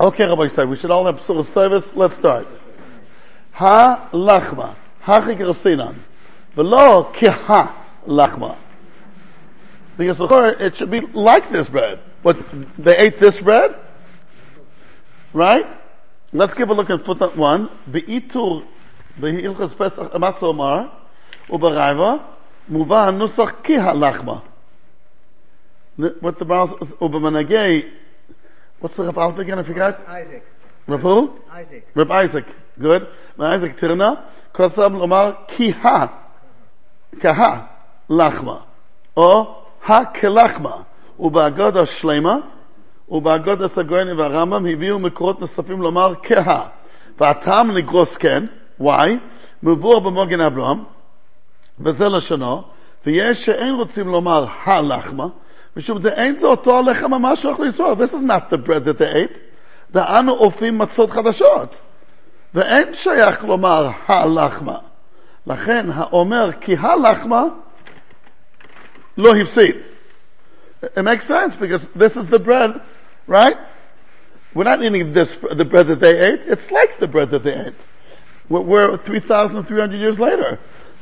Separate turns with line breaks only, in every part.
Okay, Rabbi Yisrael, we should all have Psulas Tovis. Let's start. Ha lachma, ha hachik rasinan, velo kiha lachma. Because it should be like this bread. But they ate this bread? Right? Let's give a look at footnote one. Be'itur, be'ilchas pesach amatz omar, uberaiva, muvan nusach kiha lachma. What the Baal, ubemanagei, what's the Rav Alta again? I forgot?
Isaac.
Rav who?
Isaac.
Reb Isaac. Good. Reb Isaac Tirna. Kosam lomar kiha. Kaha. Lachma. או הכלחמה, ובאגודה שלמה, ובאגודה סגויני והרמב"ם הביאו מקורות נוספים לומר כהה. והטעם לגרוס כן, why? מבואר במוגן אברהם, וזה לשונו, ויש שאין רוצים לומר הלחמה, משום דאין זה אותו הלחם ממש שאוכלו ישראל. This is not the bread that they ate. דאנו אופים מצות חדשות. ואין שייך לומר הלחמה. לכן האומר כי הלחמה לא הפסיד. It makes sense because this is the bread, right? We're not eating this, the bread that they ate. It's like the bread that they ate. We're, we're 3,300 years later.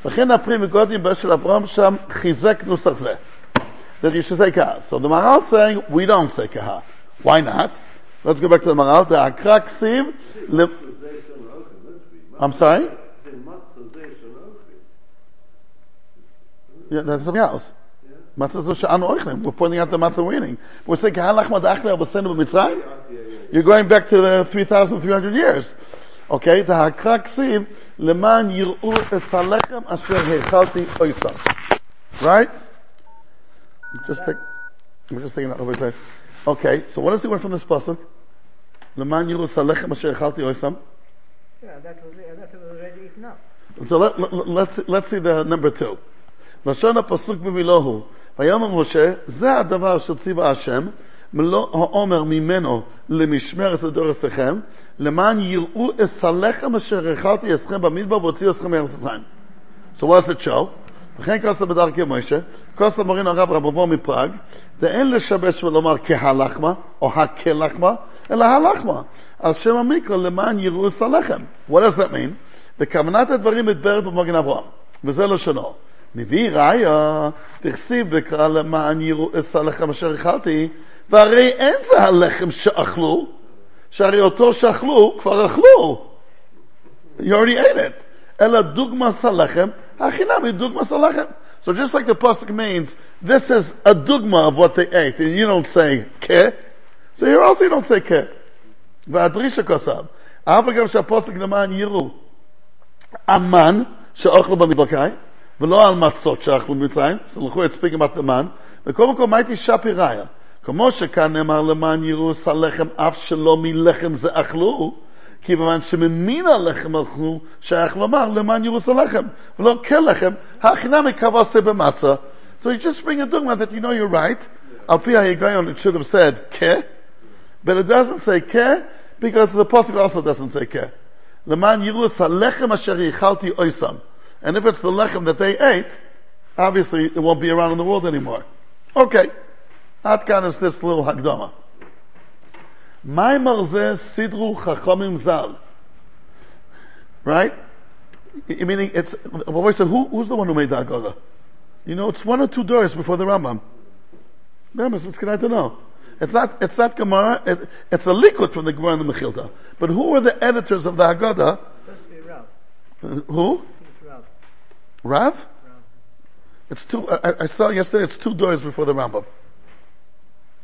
לכן הפרי מגודים של אברהם שם חיזק נוסח זה. That you should say kaha. So the Maharal is saying, we don't say kaha. Why not? Let's go back to the Maharal. The Akra Ksiv, I'm sorry? Yeah, that's something else. Matzah. We're pointing out the matzah we're. We're saying. You're going back to the 3,300 years. Okay, the hakra ksiv, leman yir'u es halechem asher heichalti oisam. Right? Just take, we're just taking that over there. Okay, so what does he want from this pasuk? Leman yir'u es halechem asher heichalti oisam.
Yeah, that was, that was already eaten up.
So let, let, let's, let's see the number two. לשון הפסוק במילוהו, ויאמר משה, זה הדבר שציווה השם, מלוא העומר ממנו למשמרת לדור עשיכם, למען יראו אסליכם אשר הכלתי אסכם במדבר והוציאו אסכם מארץ מצרים. So what's it show? וכן כוסה בדרכי משה, כוסה מורינו הרב רבבו מפראג, ואין לשבש ולומר כהלחמה, או הכלחמה, אלא הלחמה, על שם המקרא למען יראו אסליכם. What does that mean? וכוונת הדברים מתברת במגן אברהם, וזה לשונו. מביא ראיה, תכסיב בקרא למען יראו אשא לחם אשר אכלתי, והרי אין זה הלחם שאכלו, שהרי אותו שאכלו, כבר אכלו. You already ate it. אלא דוגמס הלחם, החינם היא דוגמס הלחם. So just like the pasuk means, this is a dogma of what they ate, and you don't say ke, so here also you don't say ke. והדרישה כוסב, אף אגב שהפוסק למען יראו, המן שאוכלו במדבקאי, ולא על מצות שאכלו במצרים, סלחו את ספיק about the man, וקודם כל מה הייתי שפי ראיה? כמו שכאן נאמר למען ירוס הלחם אף שלא מלחם זה אכלו, כיוון שממין הלחם אכלו, שייך לומר למען ירוס הלחם, ולא כלחם, הכינמי כבוסה במצה. So you just bring a dogma that you know you're right. Al pi ha'higayon, it should have said ke, but it doesn't say ke, because the pasuk also doesn't say ke. Leman yirus halechem asher yichalti oisam. And if it's the lechem that they ate, obviously it won't be around in the world anymore. Okay. Atkan is this little hagdama. Maimar zeh sidru chachamim zal. Right? I meaning it's, well, so who, who's the one who made the Haggadah? You know, it's one or two doors before the Rambam. Rambam, it's good to know. It's not, it's not Gemara, it, it's a liquid from the Gemara and the Mechilta. But who were the editors of the Haggadah?
Supposed to be Rav.
Uh, Who?
Rav.
Rav?
Rav.
It's two, I, I saw yesterday, it's two doors before the Rambam.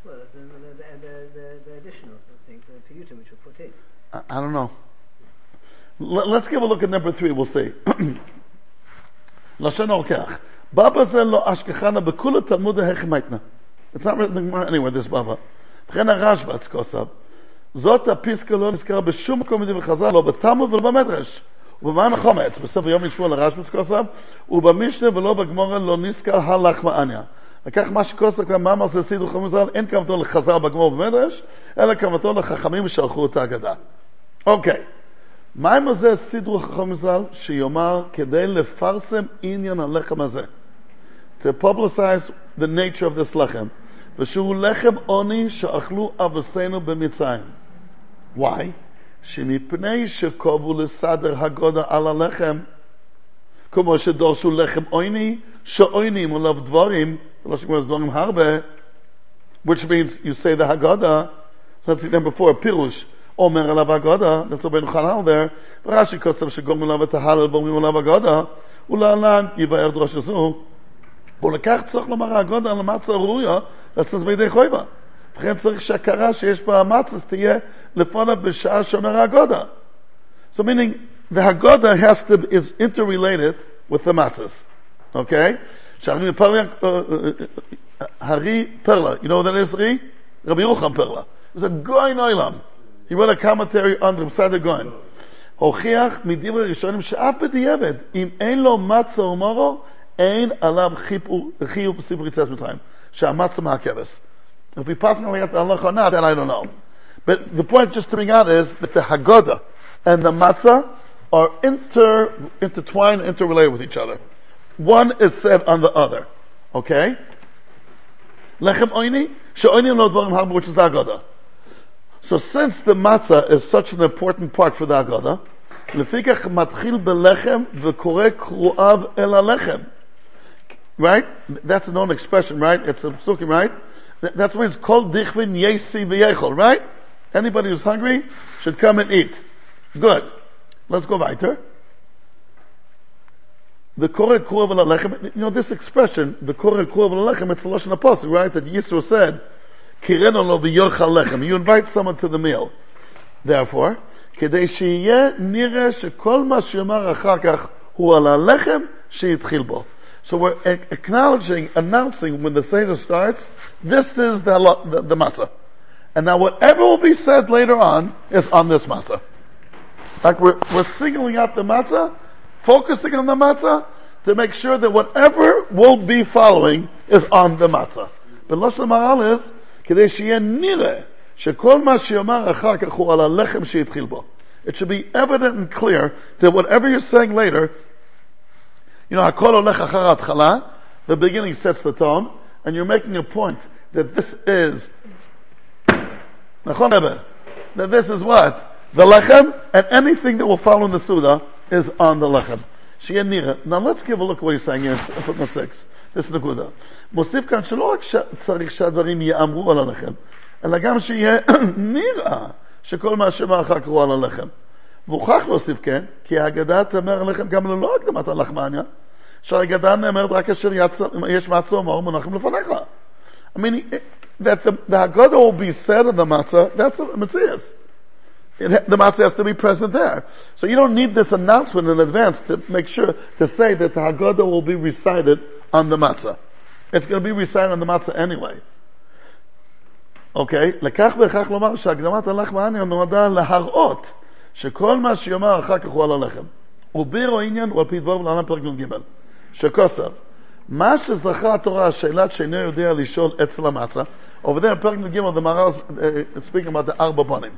Well, it's the, the, the, the, the additional things, the piyutim which were put in.
I, I don't know. Let, let's give a look at number three, we'll see. לשון אורכח. בבא זה לא אשכחנה בכולה תלמוד ההחמייתנה. It's not written in the Gemara anywhere, this בבא. וכן הרשב"ץ כוסף, זאת הפסקה לא נזכרה בשום מקום מדברי חז"ל, לא בתלמוד ולא במדרש. ובמים החומץ, בספר יום לשמוע לרשב"ץ כוסף, ובמשנה ולא בגמורה לא נזכר הלחמה אניה. וכך מה שכוסף כאן מאמר זה סידור חמוזל, אין כוונתו לחז"ל בגמור ובמדרש, אלא כוונתו לחכמים שערכו את ההגדה. אוקיי. מה עם הזה סידרו חכם ז"ל שיאמר כדי לפרסם עניין הלחם הזה to publicize the nature of this לחם ושהוא לחם עוני שאכלו אבותינו במצרים Why? שמפני שקובו לסדר הגודה על הלחם, כמו שדורשו לחם עויני, שעוינים עליו דבורים, זה לא שקוראים דבורים הרבה, which means you say the Haggadah, let's see number four, פירוש, אומר עליו הגודה, that's רבנו חנן there, ורש"י כוסף שגורמים עליו את ההלל ואומרים עליו הגודה, ולהלן יבאר דרוש הזו, ולכך צריך לומר הגודה על המצה הראויה, לצנס בידי חויבה. לכן צריך שהכרה שיש בה המצס תהיה לפניו בשעה שאומר הגודה. So meaning, the Haggadah has to, is interrelated with the matzahs. Okay? שהרי פרלה, הרי פרלה, you know what that is, הרי? רבי ירוחם פרלה. He was a goy noilam. He wrote a commentary on Reb Saadia Gaon. הוכיח מדברי ראשונים שאף בדיעבד, אם אין לו מצה ומורו, אין עליו חיוב סיפור יציאת מצרים, שהמצה מהכבש. If we personally have Allah or not, then I don't know. But the point just to bring out is that the Haggadah and the Matzah are inter, intertwined, interrelated with each other. One is said on the other. Okay? Lechem oini, she'oini lo dvarim habu, which is the Haggadah. So since the matzah is such an important part for the Haggadah, לפיכך מתחיל בלחם וקורא קרואיו אל הלחם. Right? That's a known expression, right? It's a psukim, right? That's why it's called dichvin yesi v'yechol, right? Anybody who's hungry should come and eat. Good. Let's go weiter. The kore kruv lechem, you know this expression, the kore kruv lechem, it's the Lashon Apostle, right? That Yisro said, kireno lo v'yochal lechem. You invite someone to the meal. Therefore, כדי שיהיה נראה שכל מה שיאמר אחר כך הוא על הלחם שהתחיל בו. So we're acknowledging, announcing when the Seder starts, this is the, the, the matzah. And now whatever will be said later on is on this matzah. Like we're, we're singling out the matzah, focusing on the matzah, to make sure that whatever will be following is on the matzah. But Lashon Maral is, כדי שיהיה נראה שכל מה שיאמר אחר כך הוא על הלחם שהתחיל בו. It should be evident and clear that whatever you're saying later you know, Hakol Olech Achar Atchala, the beginning sets the tone, and you're making a point that this is, that this is what? The Lechem, and anything that will follow in the Suda is on the Lechem. Now let's give a look at what he's saying here in footnote 6. The Guda. מוסיף כאן שלא רק צריך שהדברים יאמרו על הלחם, אלא גם שיהיה נראה שכל מה שאמר אחר כך הוא על הלחם. והוכח להוסיף כן, כי ההגדה תאמר הלחם גם ללא הקדמת הלחמניה, שההגדה נאמרת רק כאשר יש מצה ומור מונחים לפניך. I mean, that the, the Haggadah will be said in the matzah, that's a mitzvah. the matzah has to be present there. So you don't need this announcement in advance to make sure to say that the Haggadah will be recited on the matzah. It's going to be recited on the matzah anyway. אוקיי? לכך וכך לומר שהקדמת הלחם העניין נועדה להראות שכל מה שיאמר אחר כך הוא על הלחם. ובירו העניין הוא על פי דבור ולעולם פרק נ"ג. שכוסר, מה שזכה התורה, השאלת שאינו יודע לשאול אצל המצה, over there, פרק נ"ג, the Maral uh, speaking about the Arba Bonim.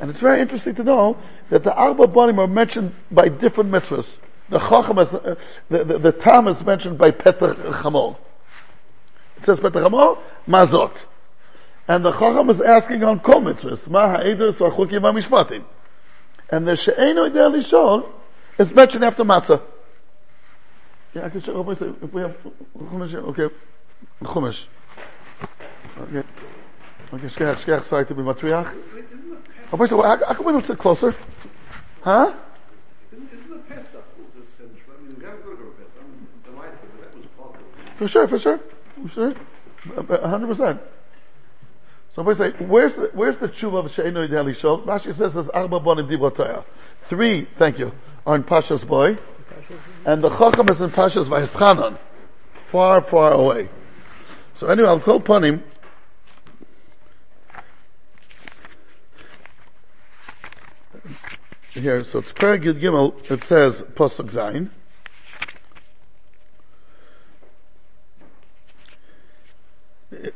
And it's very interesting to know that the Arba Bonim are mentioned by different mitzvahs. The Chacham is, uh, the, the, the Tam is mentioned by Petach Chamor. It says Petach Chamor, Mazot. And the Chacham is asking on Kol mitzvahs, Ma ha'edus v'achukim v'mishpatim. And the She'enu Idea Lishol is mentioned after Matzah. Yeah, I can show if we have Chumash, okay, Chumash. Okay. Okay, Shkech, Shkech, sorry to be matriach. Rabbi say, how come we don't sit closer? Huh? For sure, for sure, for sure, hundred percent. Somebody say, where's the, where's the tshuva of She'enu Yideli Shol? Rashi says there's Arba Bonim Divrotaya. Three, thank you, are in Pasha's boy. And the Chacham is in Pasha's Vayischanan. Far, far away. So anyway, I'll call upon him. Here, so it's Perigid Gimel, it says, Pasuk Zayin.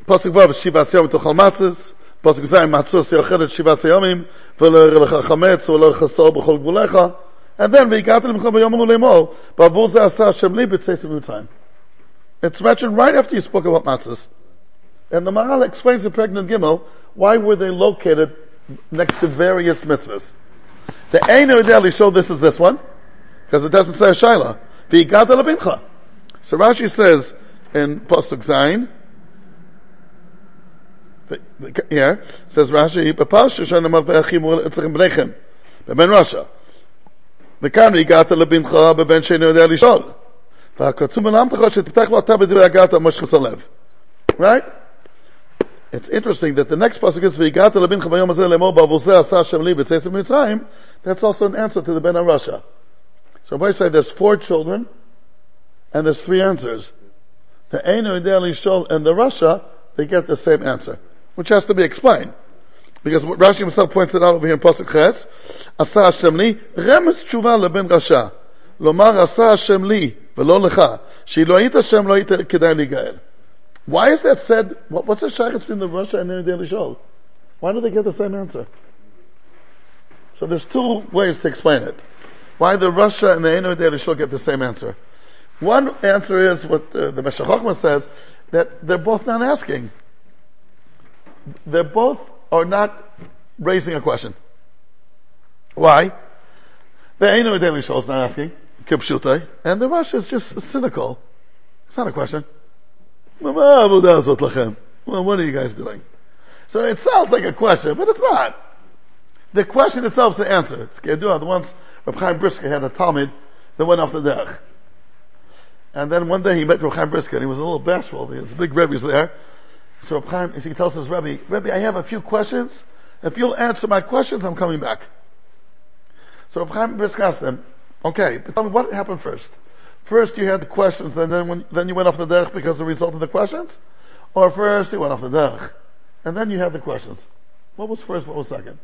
Pasuk Vav, Shiva Siyom Tochal Matzes, Pasuk Zayin, Matzos Yochedet Shiva Siyomim, ולא יראה לך חמץ ולא חסר בכל גבוליך, and then והגעת למך ביום ולאמור, בעבור זה עשה השם לי בצייסים time. It's mentioned right after you spoke about matzahs. And the Maral explains in Pregnant Gimel, why were they located next to various mitzvahs. The Eino Ideli show this is this one, because it doesn't say a Shaila. V'igata lebincha. So Rashi says in Pasuk Zayin, here, says Rashi, בפרשה שנאמר ואחימו אצלכם בניכם, בבן רשע. וכאן הגעת לבנך בבן שאינו יודע לשאול. והכתוב מלמדך שתפתח לו אתה בדברי הגעת משך הלב. Right? It's interesting that the next pasuk is "V'igata lebincha bayom hazeh lemor ba'avuseh asa Hashem li b'tzesim mitzrayim." That's also an answer to the Ben Rasha. So I say there's four children, and there's three answers. The Einu Ideli Shol and the Rasha, they get the same answer, which has to be explained. Because what Rashi himself points it out over here in Pasuk Ches, Asa Hashem li, remes tshuva leben Rasha. לומר עשה השם לי ולא לך, שאילו היית השם לא היית כדאי להיגאל. Why is that said? What, what's the shaykhs between the Russia and the Daily Show? Why do they get the same answer? So there's two ways to explain it. Why the Russia and the Eno Daily Show get the same answer. One answer is what uh, the Meshach says, that they're both not asking. They're both are not raising a question. Why? The Eno Daily Show is not asking, and the Rasha is just cynical. It's not a question. Well, what are you guys doing? So it sounds like a question, but it's not. The question itself is the answer. It's Kedua. Once Reb Chaim Brisker had a Talmud that went off the derech. And then one day he met Reb Chaim Brisker and he was a little bashful. His big Rebbe there. So Reb Chaim, he tells his Rebbe, Rebbe, I have a few questions. If you'll answer my questions, I'm coming back. So Reb Chaim Brisker asked him, okay, but tell me what happened first? First you had the questions, and then when, then you went off the derech because of the result of the questions? Or first you went off the derech, and then you had the questions. What was first, what was second?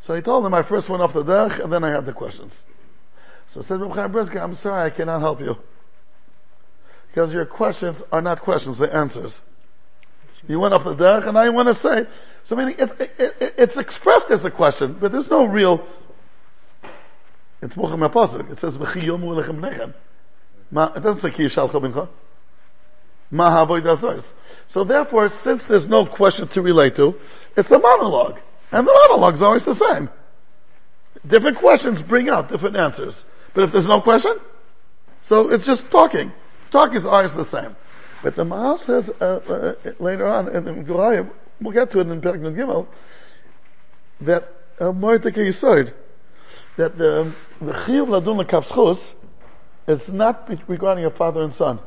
So he told them I first went off the derech, and then I had the questions. So said Reb Brisker, I'm sorry, I cannot help you. Because your questions are not questions, they're answers. You went off the derech, and I want to say, so meaning it's, it, it, it's expressed as a question, but there's no real it's. It says, V'chi yomu nechem. Ma, it doesn't say ki. Ma havoy. So therefore, since there's no question to relate to, it's a monologue. And the monologue is always the same. Different questions bring out different answers. But if there's no question, so it's just talking. Talk is always the same. But the Maharal says uh, uh, later on in the we'll get to it in Perek Gimel, that uh, Moiteke Yisoid, that the, um, the chiyuv ladun lekavschus is not regarding a father and son.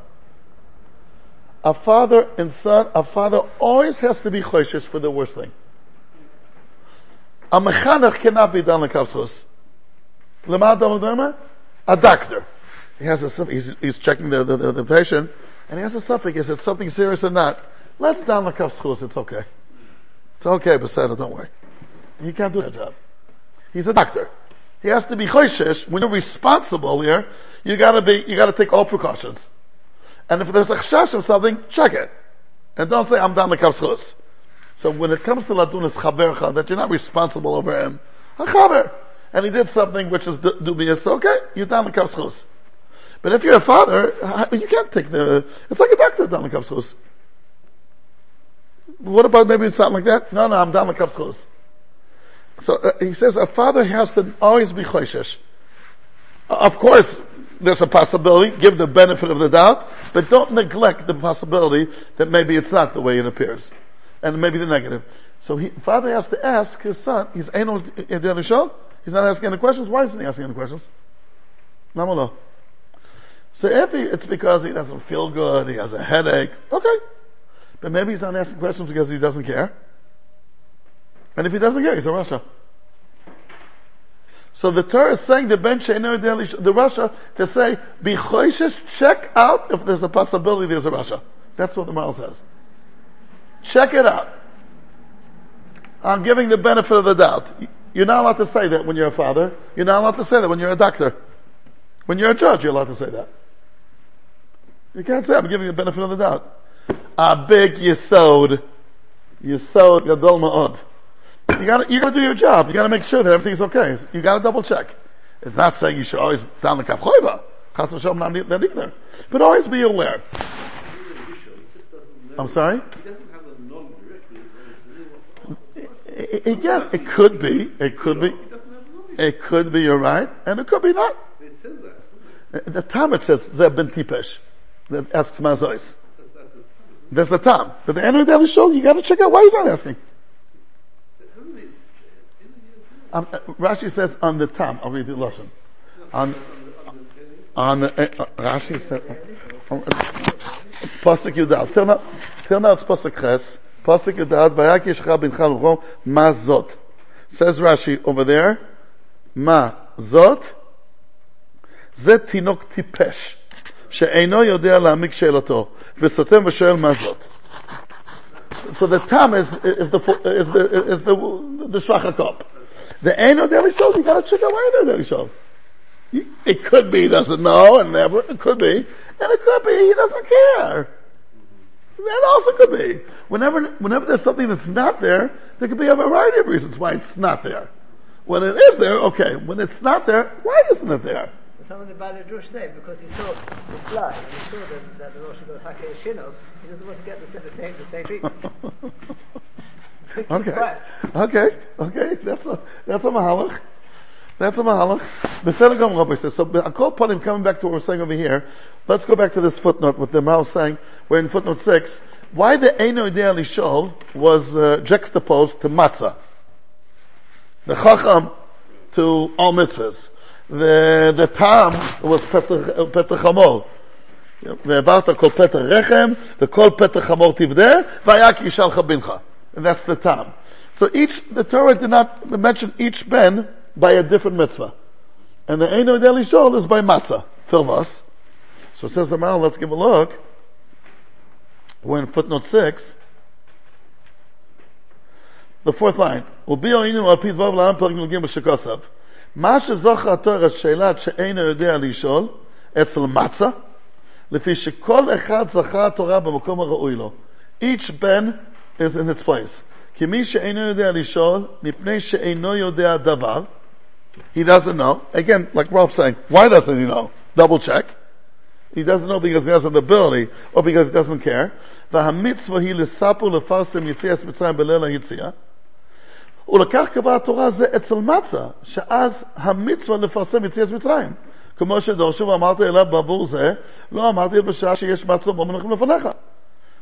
A father and son, a father always has to be choishes for the worst thing. A mechanech cannot be done lekavschus. A doctor. He has a, he's, he's checking the, the, the, the patient, and he has a suffix, is it something serious or not? Let's down the kafschus, it's okay. It's okay, Beseda, don't worry. He can't do that job. He's a doctor. He has to be choishish. When you're responsible here, you gotta be, you gotta take all precautions. And if there's a chash of something, check it. And don't say, I'm down the kavschus. So when it comes to ladunas chavercha, that you're not responsible over him, a chaver. And he did something which is dubious, okay, you're down the kavschus. But if you're a father, you can't take the, it's like a doctor down the kavschus. What about maybe it's not like that? No, no, I'm down the kavschus. So uh, he says a father has to always be choishish. Of course, there's a possibility, give the benefit of the doubt, but don't neglect the possibility that maybe it's not the way it appears. And maybe the negative. So he, father has to ask his son, he's anal show. he's not asking any questions, why isn't he asking any questions? No, So if he, it's because he doesn't feel good, he has a headache, okay. But maybe he's not asking questions because he doesn't care. And if he doesn't get, he's a Russia. So the Torah is saying the Ben Sheino the Russia to say, be choishes, check out if there's a possibility there's a Russia. That's what the Maharal says. Check it out. I'm giving the benefit of the doubt. You're not allowed to say that when you're a father. You're not allowed to say that when you're a doctor. When you're a judge, you're allowed to say that. You can't say, I'm giving the benefit of the doubt. A big yisod. Yisod gadol ma'od. You gotta, you gotta do your job. You gotta make sure that everything's okay. You gotta double check. It's not saying you should always down the kaf choiva. Chas v'shalom not that either. But always be aware. I'm sorry? Again, it could be, it could be, it could be, you're right, and it could be not.
That.
The Tam it says, Zeh ben Tipesh, that asks Mazois. That's the time. But the end of the show, you gotta check out why he's not asking. Um, uh, Rashi says on the Tam, I'll read the lesson. On, on the, uh, uh, Rashi said, uh, uh, Pasuk Yudal. Till now, till now it's Pasuk Ches. Pasuk Yudal, Vayaki Shechal bin Chal V'chom, Ma Zot. Says Rashi over there, Ma Zot, זה תינוק טיפש, שאינו יודע להעמיק שאלתו, וסותם ושואל מה זאת. So the tam is, is the, is the, is the, the shvachakop. the Eino Deli Shov, you gotta check out Deli Shov. It could be he doesn't know, and never, it could be, and it could be he doesn't care. That also could be. Whenever, whenever there's something that's not there, there could be a variety of reasons why it's not there. When it is there, okay. When it's not there, why isn't it there?
Some of the Bali Drush say because he saw the fly and he saw that, that the Rosh Shinov, he doesn't want to get the, the same the same treatment.
Okay.
Quiet.
Okay. Okay. That's a, that's a mahalach. That's a mahalach. Beseder Gom Rabbi says, so I call upon him coming back to what we're saying over here. Let's go back to this footnote with the Mahal saying, we're in footnote six, why the Eino Idea Lishol was uh, juxtaposed to matzah. The Chacham to all mitzvahs. The, the Tam was Petach Petach Hamor. והעברת כל פתח רחם, וכל פתח חמור תבדה, והיה כי ישאל לך בנך. And that's the Tam. So each, the Torah did not mention each ben by a different mitzvah. And the Eino Deli Shol is by matzah. Tell us. So it says the Mal, let's give a look. We're in footnote six. The fourth line. ובי היינו על פי דבריו לעם פרק מ"ג בשקוסף. מה שזוכר התורה שאלת שאינו יודע לשאול אצל מצה, לפי שכל אחד זכה התורה במקום הראוי לו. Each ben is in its place. כי מי שאינו יודע לשאול, מפני שאינו יודע דבר, he doesn't know. Again, like Ralph saying, why doesn't he know? Double check. He doesn't know because he hasn't the ability, or because he doesn't care. והמצווה היא לספר לפרסם יציאת מצרים בליל היציאה. ולכך קבעה התורה זה אצל מצה, שאז המצווה לפרסם יציאת מצרים. כמו שדורשו ואמרתי אליו בעבור זה, לא אמרתי בשעה שיש מצה במונחים לפניך.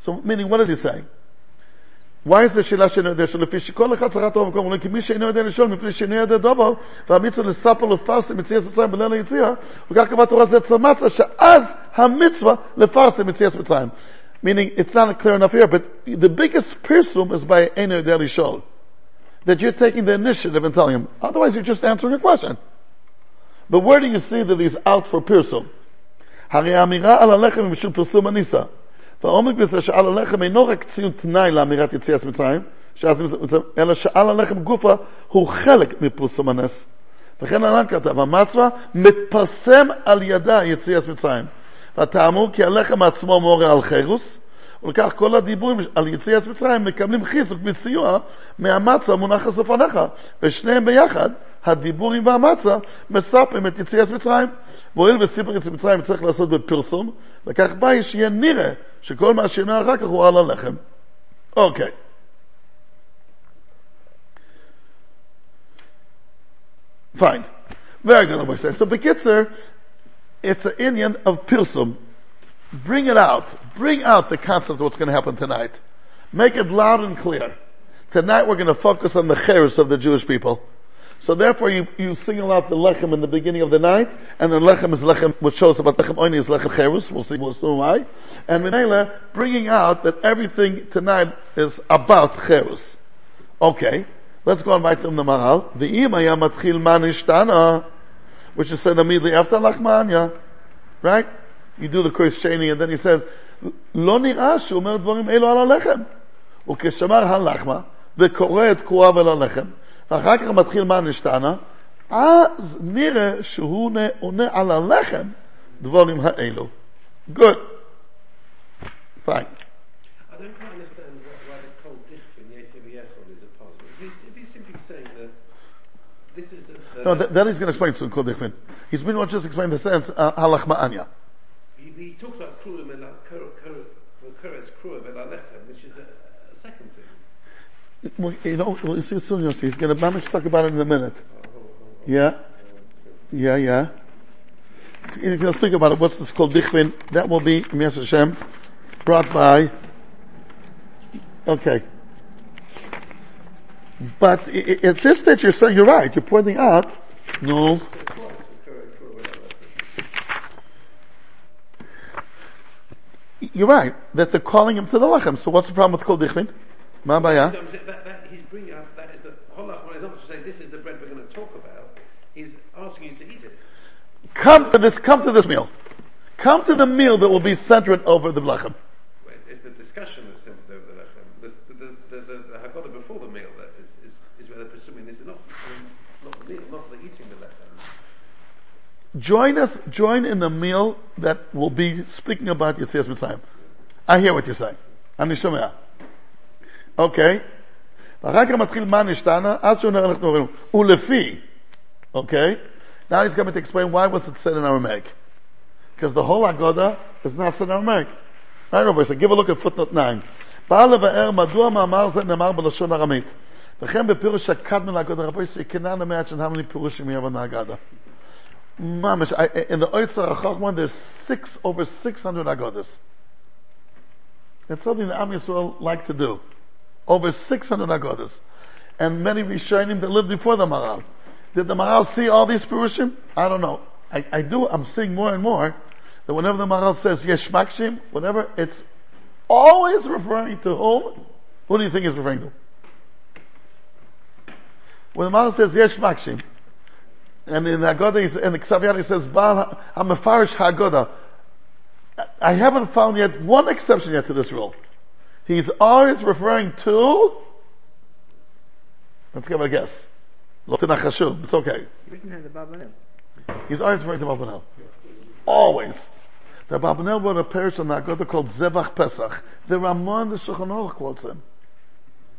So, meaning, what is he saying? Why is the שאלה שאינו יודע שלפי שכל אחד צריך תורה במקום עולם, כי מי שאינו יודע לשאול מפני שאינו יודע דבר, והמצווה לספר לפרסם יציאת מצרים בליל היציאה, וכך קבעה התורה זה אצל מצה, שאז המצווה לפרסם יציאת מצרים. Meaning, it's not clear enough here, but the biggest pirsum is by אינו יודע לשאול. That you're taking the initiative and telling him. Otherwise, you're just answering a question. But where do you see that he's out for pirsum? הרי האמירה על הלחם היא בשביל פרסום הניסה. והעומק בזה שעל הלחם אינו רק ציון תנאי לאמירת יציאת מצרים, שאז אלא שעל הלחם גופה הוא חלק מפרסום הנס. וכן ענן כתב, המצווה מתפרסם על ידה יציאת מצרים. והטעמו כי הלחם עצמו מורה על חירוס, ולכך כל הדיבורים על יציאת מצרים מקבלים חיזוק וסיוע מהמצה המונח על סופניך, ושניהם ביחד, הדיבורים והמצה, מספרים את יציאת מצרים. והואיל וסיפר יציאת מצרים צריך לעשות בפרסום, וכך באי שיהיה נראה שכל מה שיהיה אחר כך הוא על הלחם. אוקיי. Fine. Very good. So, Bekitzer, it's an Indian of Pirsum. Bring it out. Bring out the concept of what's going to happen tonight. Make it loud and clear. Tonight we're going to focus on the cheres of the Jewish people. So therefore you, you single out the lechem in the beginning of the night, and then lechem is lechem, which shows about lechem oini is lechem cherus, we'll see, we'll see why. And Minela, bringing out that everything tonight is about cherus. Okay. Let's go on back to the Maral. V'im haya which is said immediately after lachmanya. Right? You do the Kurs Sheni, and then he says, לא נראה שהוא אומר דברים אלו על הלחם. וכשמר הלחמה, וקורא את קרואה ועל הלחם, ואחר כך מתחיל מה נשתנה, אז נראה שהוא עונה על הלחם דברים האלו. Good. Fine.
I don't quite understand what, why the cold dichfin Yosef Yechon is a possible. If he's, if he's simply saying that this is the, the
No, that, that he's going to explain soon, Kol Dichvin. He's been just explain the sense, uh, halachma
he, talks about kruim and kuras kruim and alechem, which is a, a second thing.
Well, You know, we'll soon, you'll see. He's gonna, Mamish talk about it in a minute. Yeah. Yeah, yeah. He's gonna speak about it. What's this called? Dichvin. That will be, Miyash Hashem, brought by, okay. But at this stage you're saying, you're right, you're pointing out, no, you're right, that they're calling him to the Lechem. So what's the problem with Kol Dichvin? Ma Baya?
That, that he's bringing up that is the whole lot. He's not to say this is the bread we're going to talk about. He's asking you to eat it.
Come to this, come to this meal. Come to the meal that will be centered over the Lechem.
Well, It's the discussion that's centered over the lechem. The, the, the, the, the Haggadah before the meal that is, is, is where they're presuming this is not, I mean, not the meal, not the eating the lechem.
Join us, join in the meal that will be speaking about Yetzias Mitzrayim. I hear what you're saying. אני שומע. אוקיי? ואחר כך מתחיל מה נשתנה, אז שהוא נראה אנחנו רואים. ולפי, אוקיי? Now he's going to explain why was it said in Aramaic. Because the whole Agoda is not said in Aramaic. Right over, so give a look at footnote 9. בא לבאר מדוע מאמר זה נאמר בלשון ארמית. וכן בפירוש הקדמן לאגודה רבי you cannot imagine how many פירושים you have on the Agada. Mamish, in the Oitzar HaChachman, there's six, over 600 Agodas. It's something that Am Yisrael like to do. Over 600 Agodas. And many Rishonim that lived before the Maral. Did the Maral see all these Purushim? I don't know. I, I do, I'm seeing more and more that whenever the Maral says Yesh Makshim, whatever, it's always referring to whom? Who do you think he's referring to? When the Maral says Yesh Makshim, and in the Agoda, he's- in the he says, Baal HaMefarish HaAgoda. I haven't found yet one exception yet to this rule. He's always referring to, let's give it a guess. It's okay.
Written in the Babylon.
He's always referring to Babonel. Always. The Babonel wrote a parish on the Agoda called Zevach Pesach. The Ramon, the Shulchan Aruch quotes him.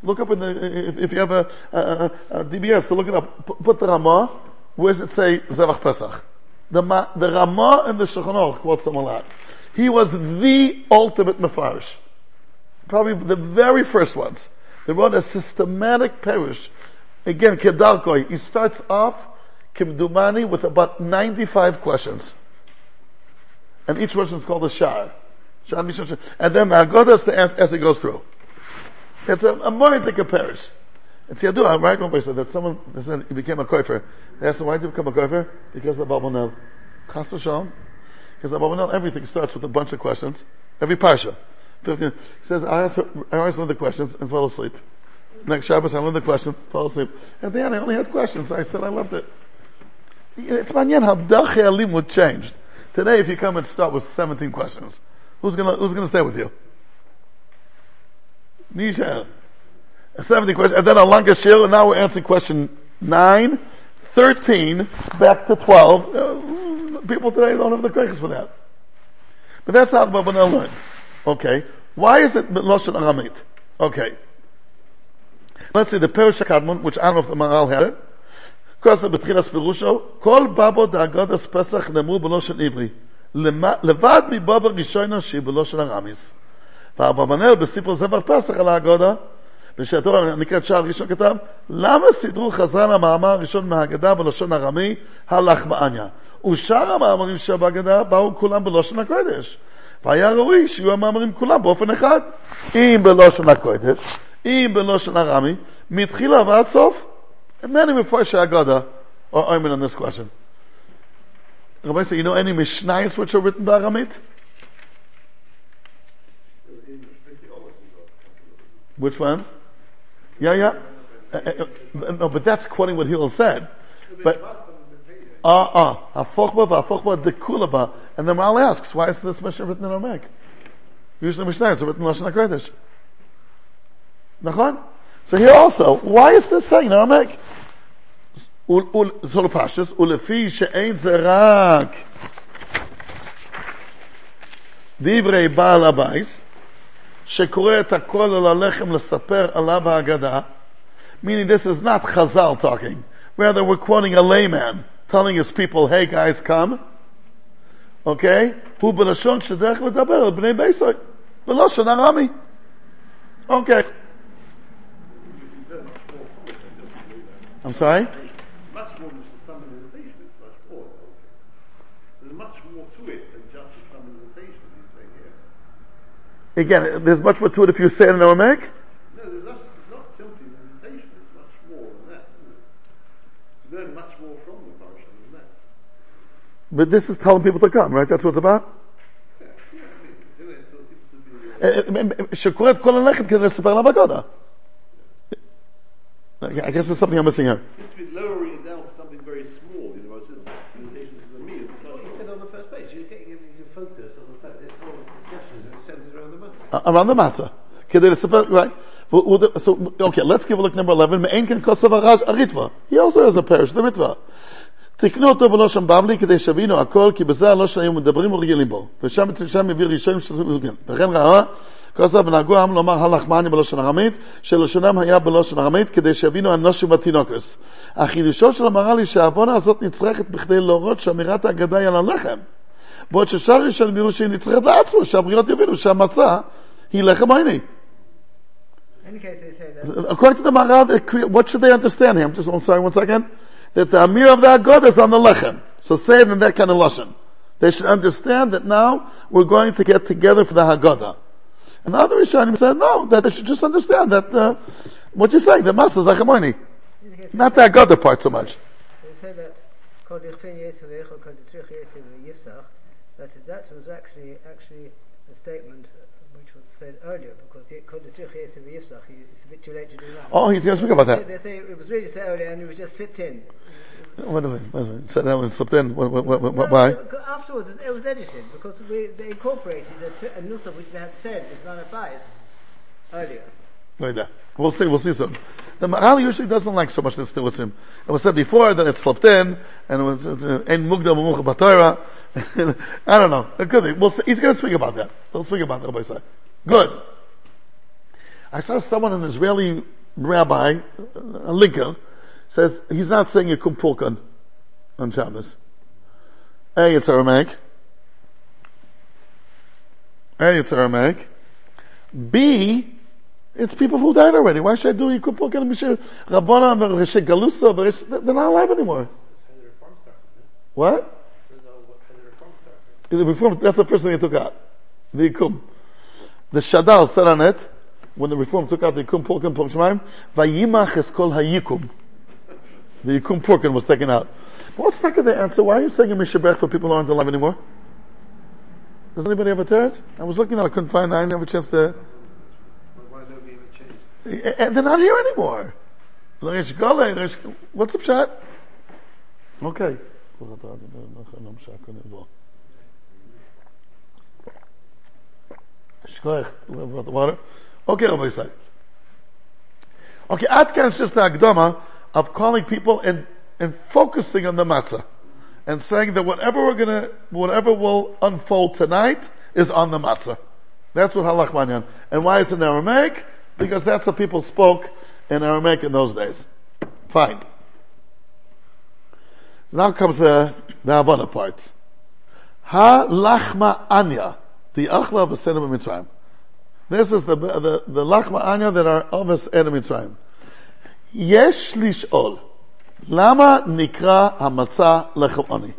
Look up in the, if, if you have a, a, a, DBS to look it up, put, put the Ramah, where does it say Zevach Pesach? The, Ma, the Ramah and the Shulchan Aruch quotes him a lot. He was the ultimate Mefarish. Probably the very first ones. They wrote a systematic parish. Again, Kedarkoi. He starts off, Kimdumani, with about 95 questions. And each question is called a Shah. And then the Agodas the answer as it goes through. It's a, a Moedik parish. It's Yadua, right? When said that someone said he became a koifer. They asked him, why did you become a koifer? Because of the Babonel. Chas v'shalom. Because the Babonel, everything starts with a bunch of questions. Every parsha. 15. He says, I asked, I always learned the questions and fell asleep. Next Shabbos, I learned the questions, fell asleep. At the end, I only had questions. I said, I loved it. It's manyan how Dachi Alimut changed. Today, if you come and start with 17 questions, who's gonna, who's gonna stay with you? Nisha. 70 questions, and then a longer shir, and now we're answering question 9, 13, back to 12. Uh, people today don't have the questions for that. But that's how the Babbanel learned. Okay. Why is it Lashon Aramit? Okay. Let's see, the Perish HaKadmon, which I don't know if the Maral had it, because the בתחילת פירושו, כל בבו דאגודס פסח נאמרו בלושן עברי, למ- לבד מבבו ראשונה שהיא בלושן ארמיס. ואברבנאל בספר זבר פסח על האגודה, בשעתו נקראת שער ראשון כתב, למה סידרו חז"ל המאמר הראשון מהאגדה בלשון ארמי, הלחמאניה? ושאר המאמרים שבהגדה באו כולם בלושן הקודש. והיה ראוי שיהיו המאמרים כולם באופן אחד. אם בלושן הקודש, אם בלושן ארמי, מתחילה ועד סוף. Many מפרשי האגדה are arguing on this question. Rabbi say, you know any Mishnayos which are written by Aramit? Which ones? Yeah, yeah. Uh, uh, uh, no, but that's quoting what Hillel said. But ah uh, uh Afokhba Afokhba the Kulaba and the Mal asks, why is this Mishnah written in Aramaic? Usually Mishnah is written in Lashon HaKodesh. Nachon? So here also, why is this saying in Aramaic? ul ul zol pashas ul fi she'ein zerak divrei baal abayis שקורא את הכל על הלחם לספר עליו האגדה, meaning this is not Chazal talking, rather we're quoting a layman, telling his people, hey guys, come, okay? הוא בלשון שדרך לדבר על בני ביסוי, בלשון ארמי. אוקיי. I'm sorry? Again, there's much more to it if you say it in Aramaic.
No, there's not, it's not simply meditation, it's much more than that, isn't it? You learn much more from the parasha than that.
But this is telling people to come, right? That's what it's about?
Yeah, yeah, I mean, you know, it's it seems to be, uh,
שקורא את כל הלחם כדי לספר לה בגודה. I guess there's something I'm missing here.
Around the
matzah. כדי לספר, right? So, okay, let's give a look number 11. מאין כן כוסף הרש- הריטווה. He also has a parish, the ריטווה. תקנו אותו בלושן בבלי כדי שיבינו הכל, כי בזה הלושן היו מדברים ורגילים בו. ושם שם מביא ראשונים שצריכים וכן ראה, כוסף ונהגו העם לומר הלחמני בלושן ארמית, שלשונם היה בלושן ארמית, כדי שיבינו אנושים בתינוקס. החידושו של המהר"ל היא שהעוונה הזאת נצרכת בכדי להורות שאמירת האגדה היא על הלחם. בעוד ששאר ראשונים יראו שהיא נצרכת לעצמו, שהבריות יבינו שהמצה היא לחם עיני.
In any case, they say that
According to the Maharad, it cre- what should they understand here? I'm just, I'm sorry, one second. That the Amir of the Agod is on the Lechem. So say it in that kind of Lashon. They should understand that now we're going to get together for the Haggadah. And the other Rishonim said, no, that they should just understand that, uh, what you're saying, the Matzah is Lechemoni.
in any case,
Not the Haggadah part so much.
they say that statement uh, which was said earlier because the- Kol Yitzrich Yetzer it's a bit too late to do now.
Oh, he's going to speak about that.
They say it was really said earlier and it was just slipped in.
Wait a minute, wait a minute. Said that one slipped in. What, what, what,
No,
what, why?
Afterwards, it was edited because we, they incorporated a, a nusach which they had said was not advised earlier.
Like that. We'll see, we'll see soon. The Maral usually doesn't like so much this still with him. It was said before that it slipped in, and it was, mamucha batara. I don't know. It could be. We'll see. He's gonna speak about that. He'll speak about that, Rabbi. Good. I saw someone, an Israeli rabbi, a Lincoln, says he's not saying Yikum Pulkan on Shabbos. A, it's Aramaic. A, it's Aramaic. B, it's people who died already. Why should I do Yikum Pulkan and Mishir Rabbana and Galusa? They're not alive anymore. What? The reform, that's the first thing they took out. The Yikum. The Shadal said on it, when the Reform took out the Yikum Pulkan Pulk Shemaim, Vayimach es kol hayikum. The Yikum Pulkan was taken out. But what's not the answer? Why are you saying a Mishabech for people who aren't alive anymore? Does anybody have a third? I was looking at I couldn't find, I didn't have a chance to,
Why don't we ever change?
and they're not here anymore. Resh Gole, Resh- What's up, shot? Okay. Okay, Rabbi Yisrael. Okay, Atkan is just the Akdama of calling people and, and focusing on the matzah. And saying that whatever we're gonna, whatever will unfold tonight is on the matzah. That's what halach manyan. And why is it in Aramaic? Because that's how people spoke in Aramaic in those days. Fine. Now comes the, the Havana part. Ha lachma anya The achla of the sin of Mitzrayim. This is the, the, the lachma anya that are of us in Mitzrayim. יש לשאול, למה נקרא המצה לחם עוני?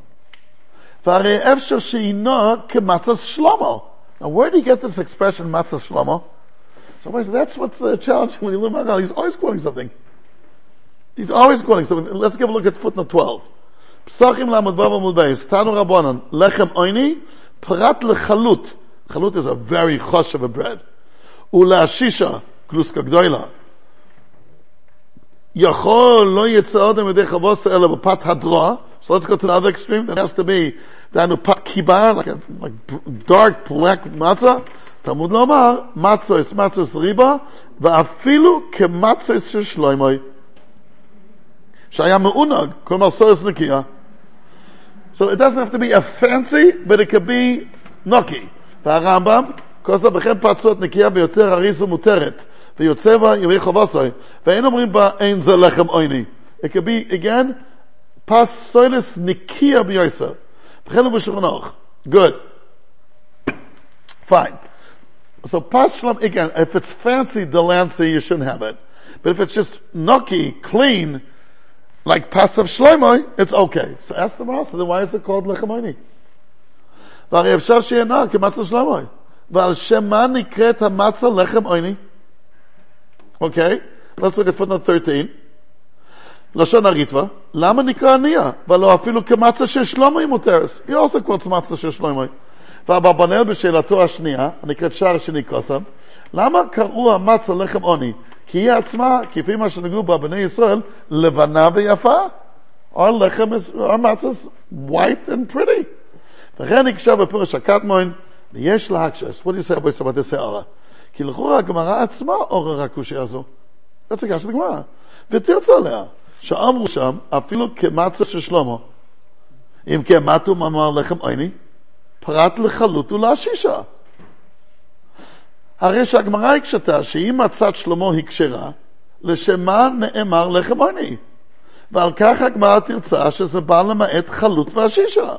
והרי אפשר שהינו כמצה שלמה. Now where do you get this expression matzah shlomo? So that's what's the challenge when you learn Magal. He's always quoting something. He's always quoting something. Let's give a look at footnote 12. Psachim lamud vav amud beis. Tanu rabbanon. Lechem oini. Prat lechalut. Chalut is a very chosh of a bread. Ula shisha. Kluska gdoila. יכול לא יצא אדם ידי חבוס אלא בפת הדרוע. So let's go to the other extreme. That has to be down to pat kibar, like a like dark black matzah. תלמוד לומר, מצויס, מצויס ריבה, ואפילו כמצויס של שלוימוי. שהיה מעונג, כלומר סויס נקייה. So it doesn't have to be a fancy, but it could be נוקי. והרמב"ם, כוסה בכם פצות נקייה ביותר אריס ומותרת. ויוצא בה ימי חובוסוי. ואין אומרים בה אין זה לחם עויני. It could be, again, פס סוילס נקייה ביוסר. בכן ובשולחן אורך. Good. Fine. So pas shlam, again, if it's fancy Delancey, you shouldn't have it. But if it's just nucky, clean, like Pasav Shlomo, it's okay. So ask the Master, then why is it called Lechem Oini? והרי אפשר שיהיה נער כמצה שלמה. ועל שם מה נקראת המצה לחם עוני? אוקיי? let's look at footnote 13. לשון הריטווה, למה נקרא ענייה? ולא אפילו כמצה של שלמה היא מותרת. היא also quotes מצה של שלמה. ואברבנאל בשאלתו השנייה, הנקראת שער שני קוסם, למה קראו המצה לחם עוני? כי היא עצמה, כפי מה שנגעו בה בני ישראל, לבנה ויפה. Our לחם is, our matzah is white and pretty. וכן נקשר בפירוש הקטמון, ויש להקשש. What do you say about סבתי שערה? כי לכאורה הגמרא עצמה עוררה קושי הזו. זה הצגה של הגמרא. ותרצה עליה, שאמרו שם, אפילו כמצה של שלמה. אם כן, מה תום אמר לחם עוני? פרט לחלוט ולעשישה. הרי שהגמרא הקשתה שאם מצת שלמה היא כשרה, לשם מה נאמר לחם עוני? ועל כך הגמרא תרצה שזה בא למעט חלוט ועשישה.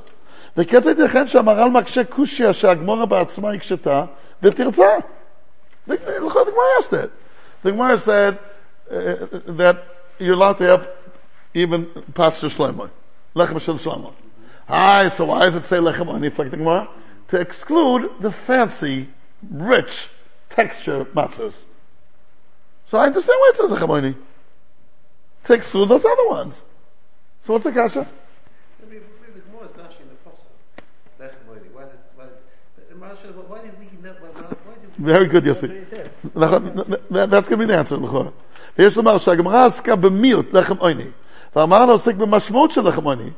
וכיצד ייתכן שהמהר"ל מקשה קושיה שהגמורה בעצמה הקשתה ותרצה? The Gemara asked that. The Gemara said uh, that you're allowed to have even pastor shlomo, lechem shel shlomo. Hi, so why does it say lechem oni? Like the Gemara to exclude the fancy, rich texture matzahs. So I understand why it says lechem oni. To exclude those other ones. So what's the kasha? Very good,
That's
Yossi.
what he said.
That- That's going to be the answer, לכאורה. ויש לומר שהגמרא עסקה במיעוט לחם עוני, ואמרנו עוסק במשמעות של לחם עוני.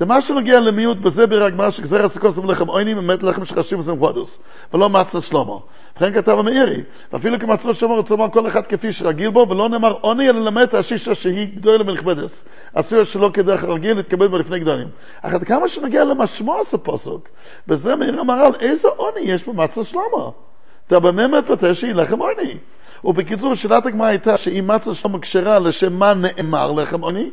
ומה שנוגע למיעוט בזה בירה הגמרא שגזר הסוכות עם לחם עוני באמת לחם שחשים וסם חודוס, ולא מצה שלמה. וכן כתב המאירי, ואפילו כמצלו שלמה רוצה לומר כל אחד כפי שרגיל בו, ולא נאמר עוני אלא למעט השישה שהיא גדולה מלכבדס. עשוי שלא כדרך הרגיל להתקבל בה לפני גדולים. אך עד כמה שנוגע למשמעות הפוסק, בזה מאיר המהר"ל איזה עוני יש במצה שלמה. אתה באמת מתבטא שהיא לחם עוני. ובקיצור, שאלת הגמרא הייתה שאם מצה שלמה כשרה לשם מה נאמר לחם עוני?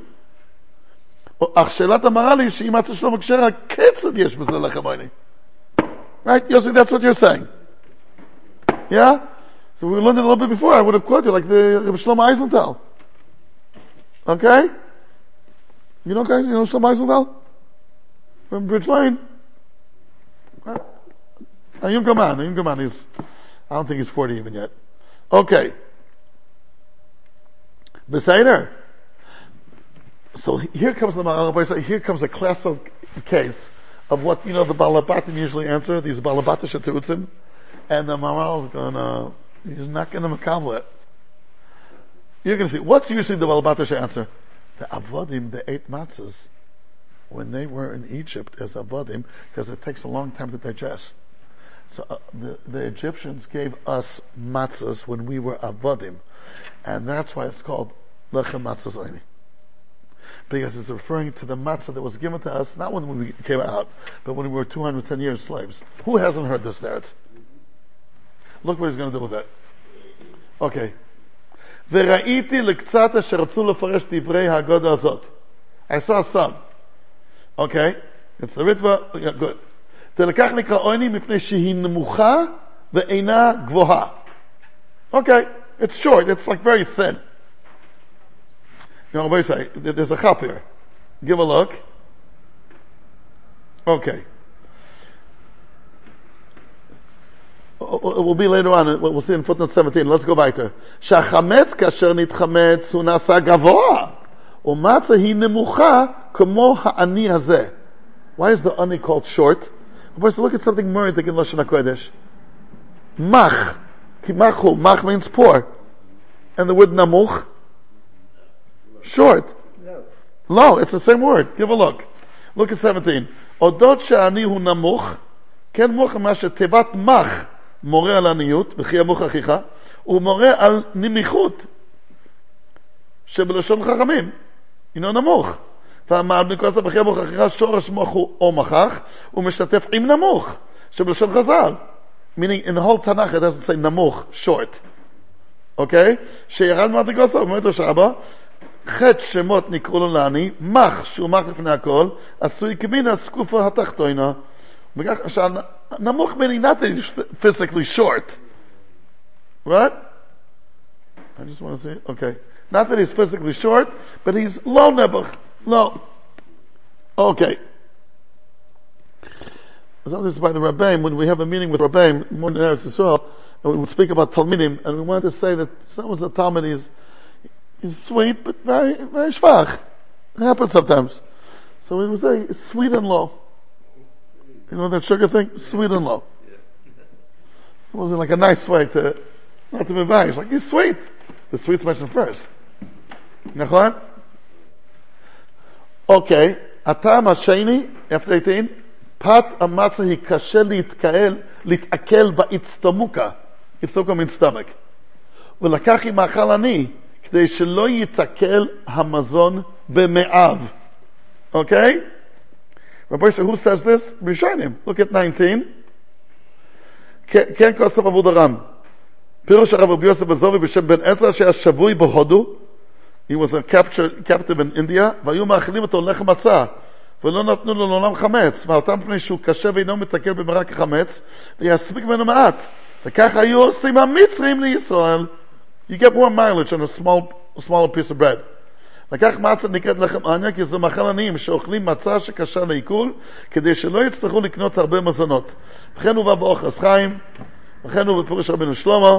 אך שאלת המהר"ל היא שאם מצה שלמה כשרה, כיצד יש בזה לחם עוני? Right? Yossi, that's what you're saying. Yeah? So we learned it a little bit before. I would have quoted like the Rabbi Shlomo Eisenthal. Okay? You know, guys, you know Shlomo Eisenthal? From Bridge Lane? A young man, a young man. He's, I don't think he's 40 even yet. Okay. Beseder. So here comes the here comes a classical case of what, you know, the Balabatim usually answer, these Balabatish Terutzim, and the Maharal is gonna, he's not gonna makabla it. You're gonna see, what's usually the Balabatish answer? The Avodim, the eight matzahs, when they were in Egypt as Avodim, because it takes a long time to digest. So uh, the, the Egyptians gave us matzahs when we were avodim, and that's why it's called lechem matzahs oini Because it's referring to the matzah that was given to us, not when we came out, but when we were 210 years slaves. Who hasn't heard this narrative? Look what he's going to do with that. Okay. וראיתי לקצת אשר רצו לפרש דברי ההגודה הזאת. I saw some. Okay? It's the ritva, yeah, good. תלקח נקרא עוני מפני שהיא נמוכה ואינה גבוהה. Okay, it's short, it's like very thin. You know, what I say, there's a chop here. Give a look. Okay. It will be later on, we'll see in footnote 17. Let's go weiter. שהחמץ כאשר נתחמץ הוא נעשה גבוה, ומצה היא נמוכה כמו העני הזה. Why is the ani called short? First, look at something more in Lashon HaKodesh. Mach. Machu. Mach means poor. And the word namuch? Short.
No.
No, it's the same word. Give a look. Look at 17. אודות שאני הוא נמוך, כן מוך מה שתיבת מח מורה על עניות, וכי ימוך אחיך, הוא מורה על נמיכות, שבלשון חכמים, הינו נמוך. ואמר מכוסף וכי ימוך אחיך שורש מוח הוא או מחך, הוא משתף עם נמוך, שבלשון חז"ל. Meaning in the whole Tanakh it doesn't say נמוך, short. אוקיי? שירד מהדגוסה, אומר דרש רבא, חטא שמות נקראו לו לעני, מח שהוא מח לפני הכל, עשוי כמין הסקופה התחתונה. וכך שהנמוך meaning not that he's physically short. Right? I just want to see, okay. Not that he's physically short, but he's low nebuch. Low. Okay. Sometimes by the Rabbeim, when we have a meeting with Rabbeim, more than Eretz Yisrael, and we would speak about Talmidim, and we wanted to say that someone's a Talmud, he's, he's sweet, but very, very schwach. It happens sometimes. So we would say, sweet and low. You know that sugar thing? Sweet and low. It wasn't like a nice way to, not to be valued. Like, he's sweet. The sweet's mentioned first. נכון? אוקיי, הטעם השני, after 18, פת המצה היא קשה להתקהל, להתעכל באצטמוקה, אצטמוקה means stomach, ולקח עם מאכל עני, כדי שלא ייתקל המזון במעיו. Okay? Rabbi who says this? Rishonim. Look at 19. כן כוסף עבוד הרם. פירוש הרב רבי יוסף בזובי בשם בן עזרא שהיה שבוי בהודו. He was a captive in India, והיו מאכילים אותו לחם מצה. ולא נתנו לו לעולם חמץ, מאותם פני שהוא קשה ואינו מתקל במרק החמץ, ויספיק ממנו מעט. וככה היו עושים המצרים לישראל. You get more mileage on a small, smaller piece of bread. לקח מצה נקראת לחם עניה, כי זה מאכל עניים שאוכלים מצה שקשה לעיכול, כדי שלא יצטרכו לקנות הרבה מזונות. וכן הובא באוכלס חיים, וכן הוא בפירוש רבינו שלמה,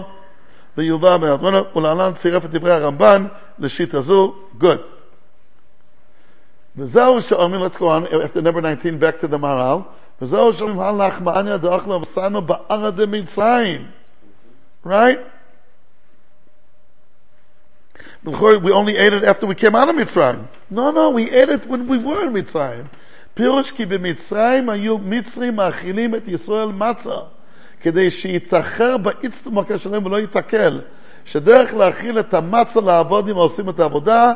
ויובא באדמונו, ולהלן צירף את דברי הרמב"ן לשיטה זו, good. וזהו שאומרים, let's go on, after number 19, back to the Maral, וזהו שאומרים, הלך מעניה דאכלה וסענו בארץ דמצרים. Right? we only ate it after we came out of Mitzrayim. No, no, we ate it when we were in Mitzrayim. פירוש כי במצרים היו מצרים מאכילים את ישראל מצה, כדי שיתאחר באיצטומקה שלהם ולא ייתקל. שדרך להכיל את המצה לעבוד אם עושים את העבודה,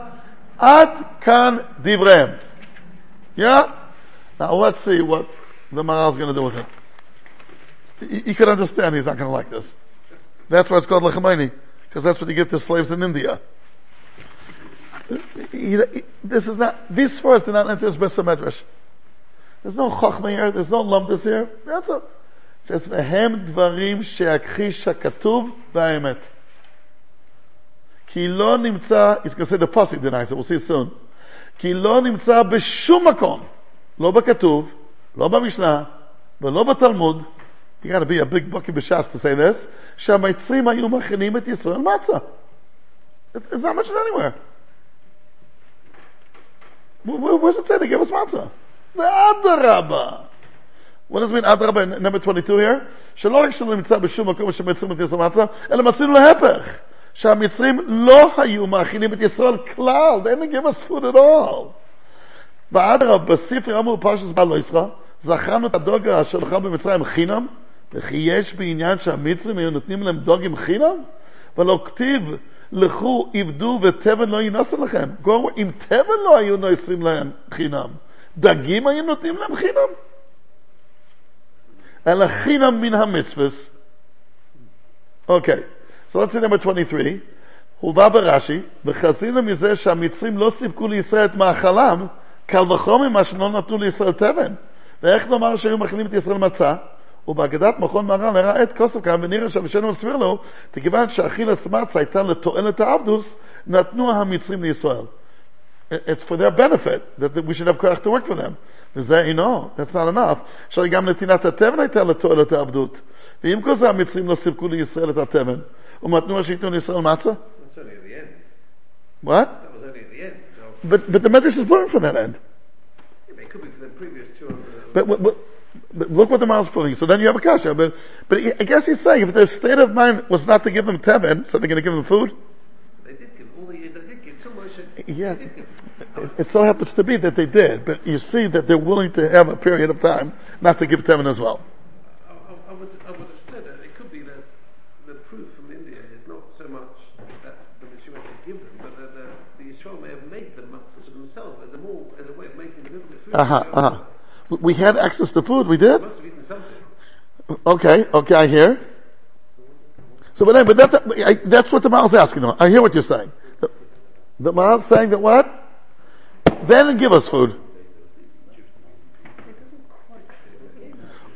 עד כאן דבריהם. Yeah? Now let's see what the Maharal's going to do with him. He, he could understand he's not going to like this. That's why it's called Lachmani, because that's what you give to slaves in India this is not, these first did not enter his Beis Medrash. There's no Chachma here, there's no lomdus here. That's all. It says, Vehem Dvarim Sheakhish HaKatub Vahemet. Ki lo nimtza, going to say the Pasik denies it, we'll see it soon. Ki lo nimtza b'shum makom, lo b'katuv, lo b'mishnah, v'lo b'talmud, you got to be a big baki b'shas to say this, שהמצרים היו מכינים את ישראל מצה. It's not mentioned anywhere. Where, where does it say they gave us matzah? The Adarabba. What does it mean Adarabba number 22 here? שלא רק שלא נמצא בשום מקום שמצרים את ישראל מצה, אלא מצינו להפך. שהמצרים לא היו מאכילים את ישראל כלל. They didn't give us food at all. באדרבה, בספר אמור פרשת בעל לא ישראל, זכרנו את הדוגה אשר לך במצרים חינם, וכי יש בעניין שהמצרים היו נותנים להם דוגים חינם? ולא כתיב לכו עבדו ותבן לא ינס לכם. אם תבן לא היו נוסעים להם חינם, דגים היו נותנים להם חינם? אלא חינם מן המצווס. אוקיי, so let's see number 23. הובא ברש"י, וחזינו מזה שהמצרים לא סיפקו לישראל את מאכלם, קל וחומר מה שלא נתנו לישראל תבן. ואיך נאמר שהיו מאכילים את ישראל מצה? ובהגדת מכון מהר"ל נראה את כוסף כאן ונראה שהמשנו מסביר לו, מכיוון שאכילס מצה הייתה לתועלת העבדוס, נתנו המצרים לישראל. It's for their benefit, that we should have כוח to work for them. וזה אינו, that's not enough. עכשיו גם נתינת התבן הייתה לתועלת העבדות. ואם כל זה המצרים לא סיפקו לישראל את התבן, ונתנו שייתנו לישראל מצה?
That's only at the end.
What?
That was only at the end. So,
But, but the Medrash is learned from that end.
yeah, but it could be for the previous 200.
But, but, but, but look what the Maharal's proving. So then you have a kasha. But, but I guess he's saying if their state of mind was not to give them tevin, so they're going to give them food.
They did give all the years. They did give. Moshe.
Yeah.
They did give.
It, it so happens to be that they did, but you see that they're willing to have a period of time not to give tevin as well.
I, I, I would, I would have said that it could be that the proof from India is not so much that the Yeshua to give them, but that the, the Yisrael may have made the matzahs themselves as a more as a way of making the food.
Uh-huh, Uh huh. We had access to food, we did? Okay, okay, I hear. So, but, but that that's what the Maharal's asking. I hear what you're saying. The, the Maharal's saying that what? Then give us food.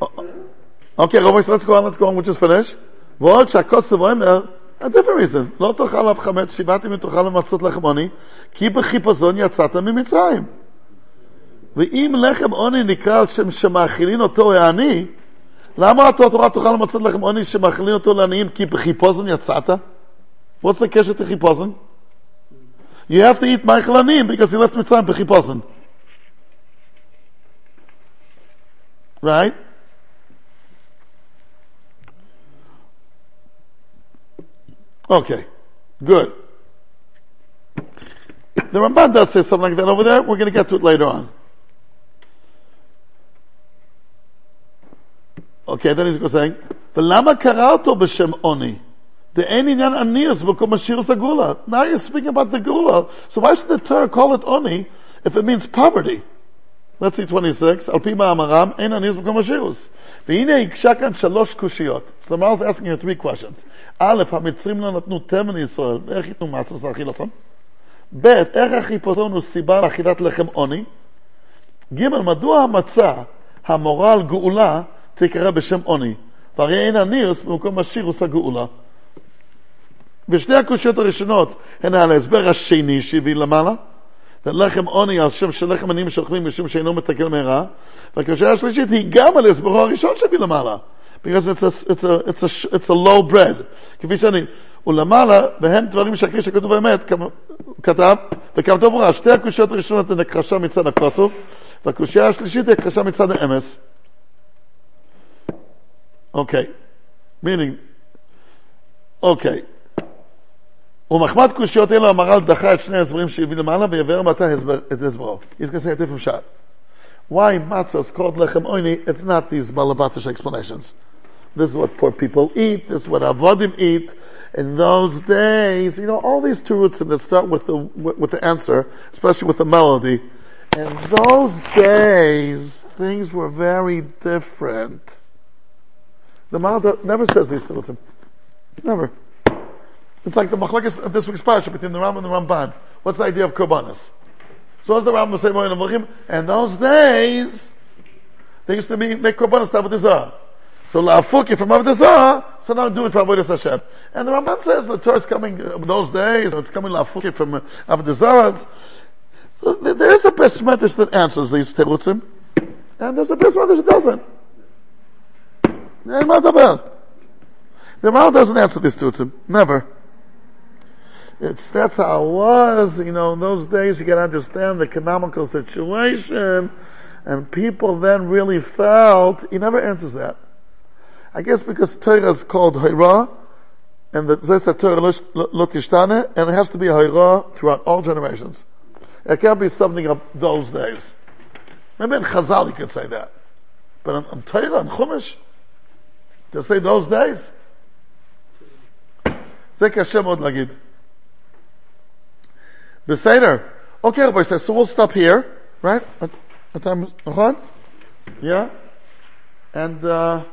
Uh, okay, let's go on, let's go on, we'll just finish. ועוד שהכוסף a different reason, לא תאכל אף חמץ, שיבעתי מתוכל למצות לחמוני, כי בחיפזון יצאת ממצרים. ואם לחם עוני נקרא על שם שמאכילין אותו העני, למה אתה תורה תאכל למצות לחם עוני שמאכילין אותו לעניים כי בחיפוזן יצאת? What's the קשר to חיפוזן? You have to eat מאכל עניים because he left מצרים בחיפוזן. Right? Okay, good. The Ramban does say something like that over there. We're going to get to it later on. Okay, then he's going to say, karato b'shem oni? The any nyan anius b'kum ashiros agula. Now you're speaking about the gula. So why should the Torah call it oni if it means poverty? Let's see 26. Al pi ma'amaram, ein anius b'kum ashiros. V'hinei shalosh kushiyot. So the Maharal's asking you three questions. Aleph, ha-mitzrim lo natnu tem in Yisrael. Ech itnu matzos l'achilosom. Bet, ech ha-chiposon u siba lechem oni. Gimel, madu ha-matzah, ha-moral תקרא בשם עוני? והרי אין הניוס במקום השירוס הגאולה. ושתי הקושיות הראשונות הן על ההסבר השני שהביא למעלה, זה לחם עוני על שם של לחם עניים שאוכלים משום שאינו מתקן מהרע, והקושייה השלישית היא גם על הסברו הראשון שהביא למעלה. it's a, it's a, low bread. כפי שאני, ולמעלה, והם דברים שכפי שכתוב באמת, כתב, וכתוב ברורה, שתי הקושיות הראשונות הן הכחשה מצד הכוסוף, והקושייה השלישית היא הכחשה מצד האמס. אוקיי. meaning, אוקיי. ומחמד קושיות אלו המהר"ל דחה את שני ההסברים שהביא למעלה ויבאר מתי את הסברו. He's going to say a different shot. Why matzah is called lechem oini? It's not these balabatish explanations. This is what poor people eat. This is what avodim eat. In those days, you know, all these terutzim that start with the with the answer, especially with the melody. In those days, things were very different. The Malda never says these terutzim. Never. It's like the machlekes of this week's parsha between the Ram and the Ramban. What's the idea of korbanos? So as the Rambam say more in the and those days, they used to be, make korbanos to Avodah. So la'afuki from Avodah so now do it for Avodah Hashem. And the Ramban says the Torah is coming uh, those days, it's coming la'afuki from uh, Avodah. So there is a beis medrash that answers these terutzim, and there's a beis medrash that doesn't. Eh, the Ramban doesn't answer these terutzim. Never. It's, that's how it was, you know, in those days you can understand the economical situation, and people then really felt, he never answers that. I guess because Torah is called Hira, and the Zaysa Torah lo tishtane, and it has to be Hira throughout all generations. It can't be something of those days. Maybe in Chazal you could say that. But in, in Torah and Chumash, to say those days, זה קשה מאוד להגיד. Beseder. Okay, Rabbi says, so we'll stop here, right? At, at time, uh-huh? Yeah? And, uh,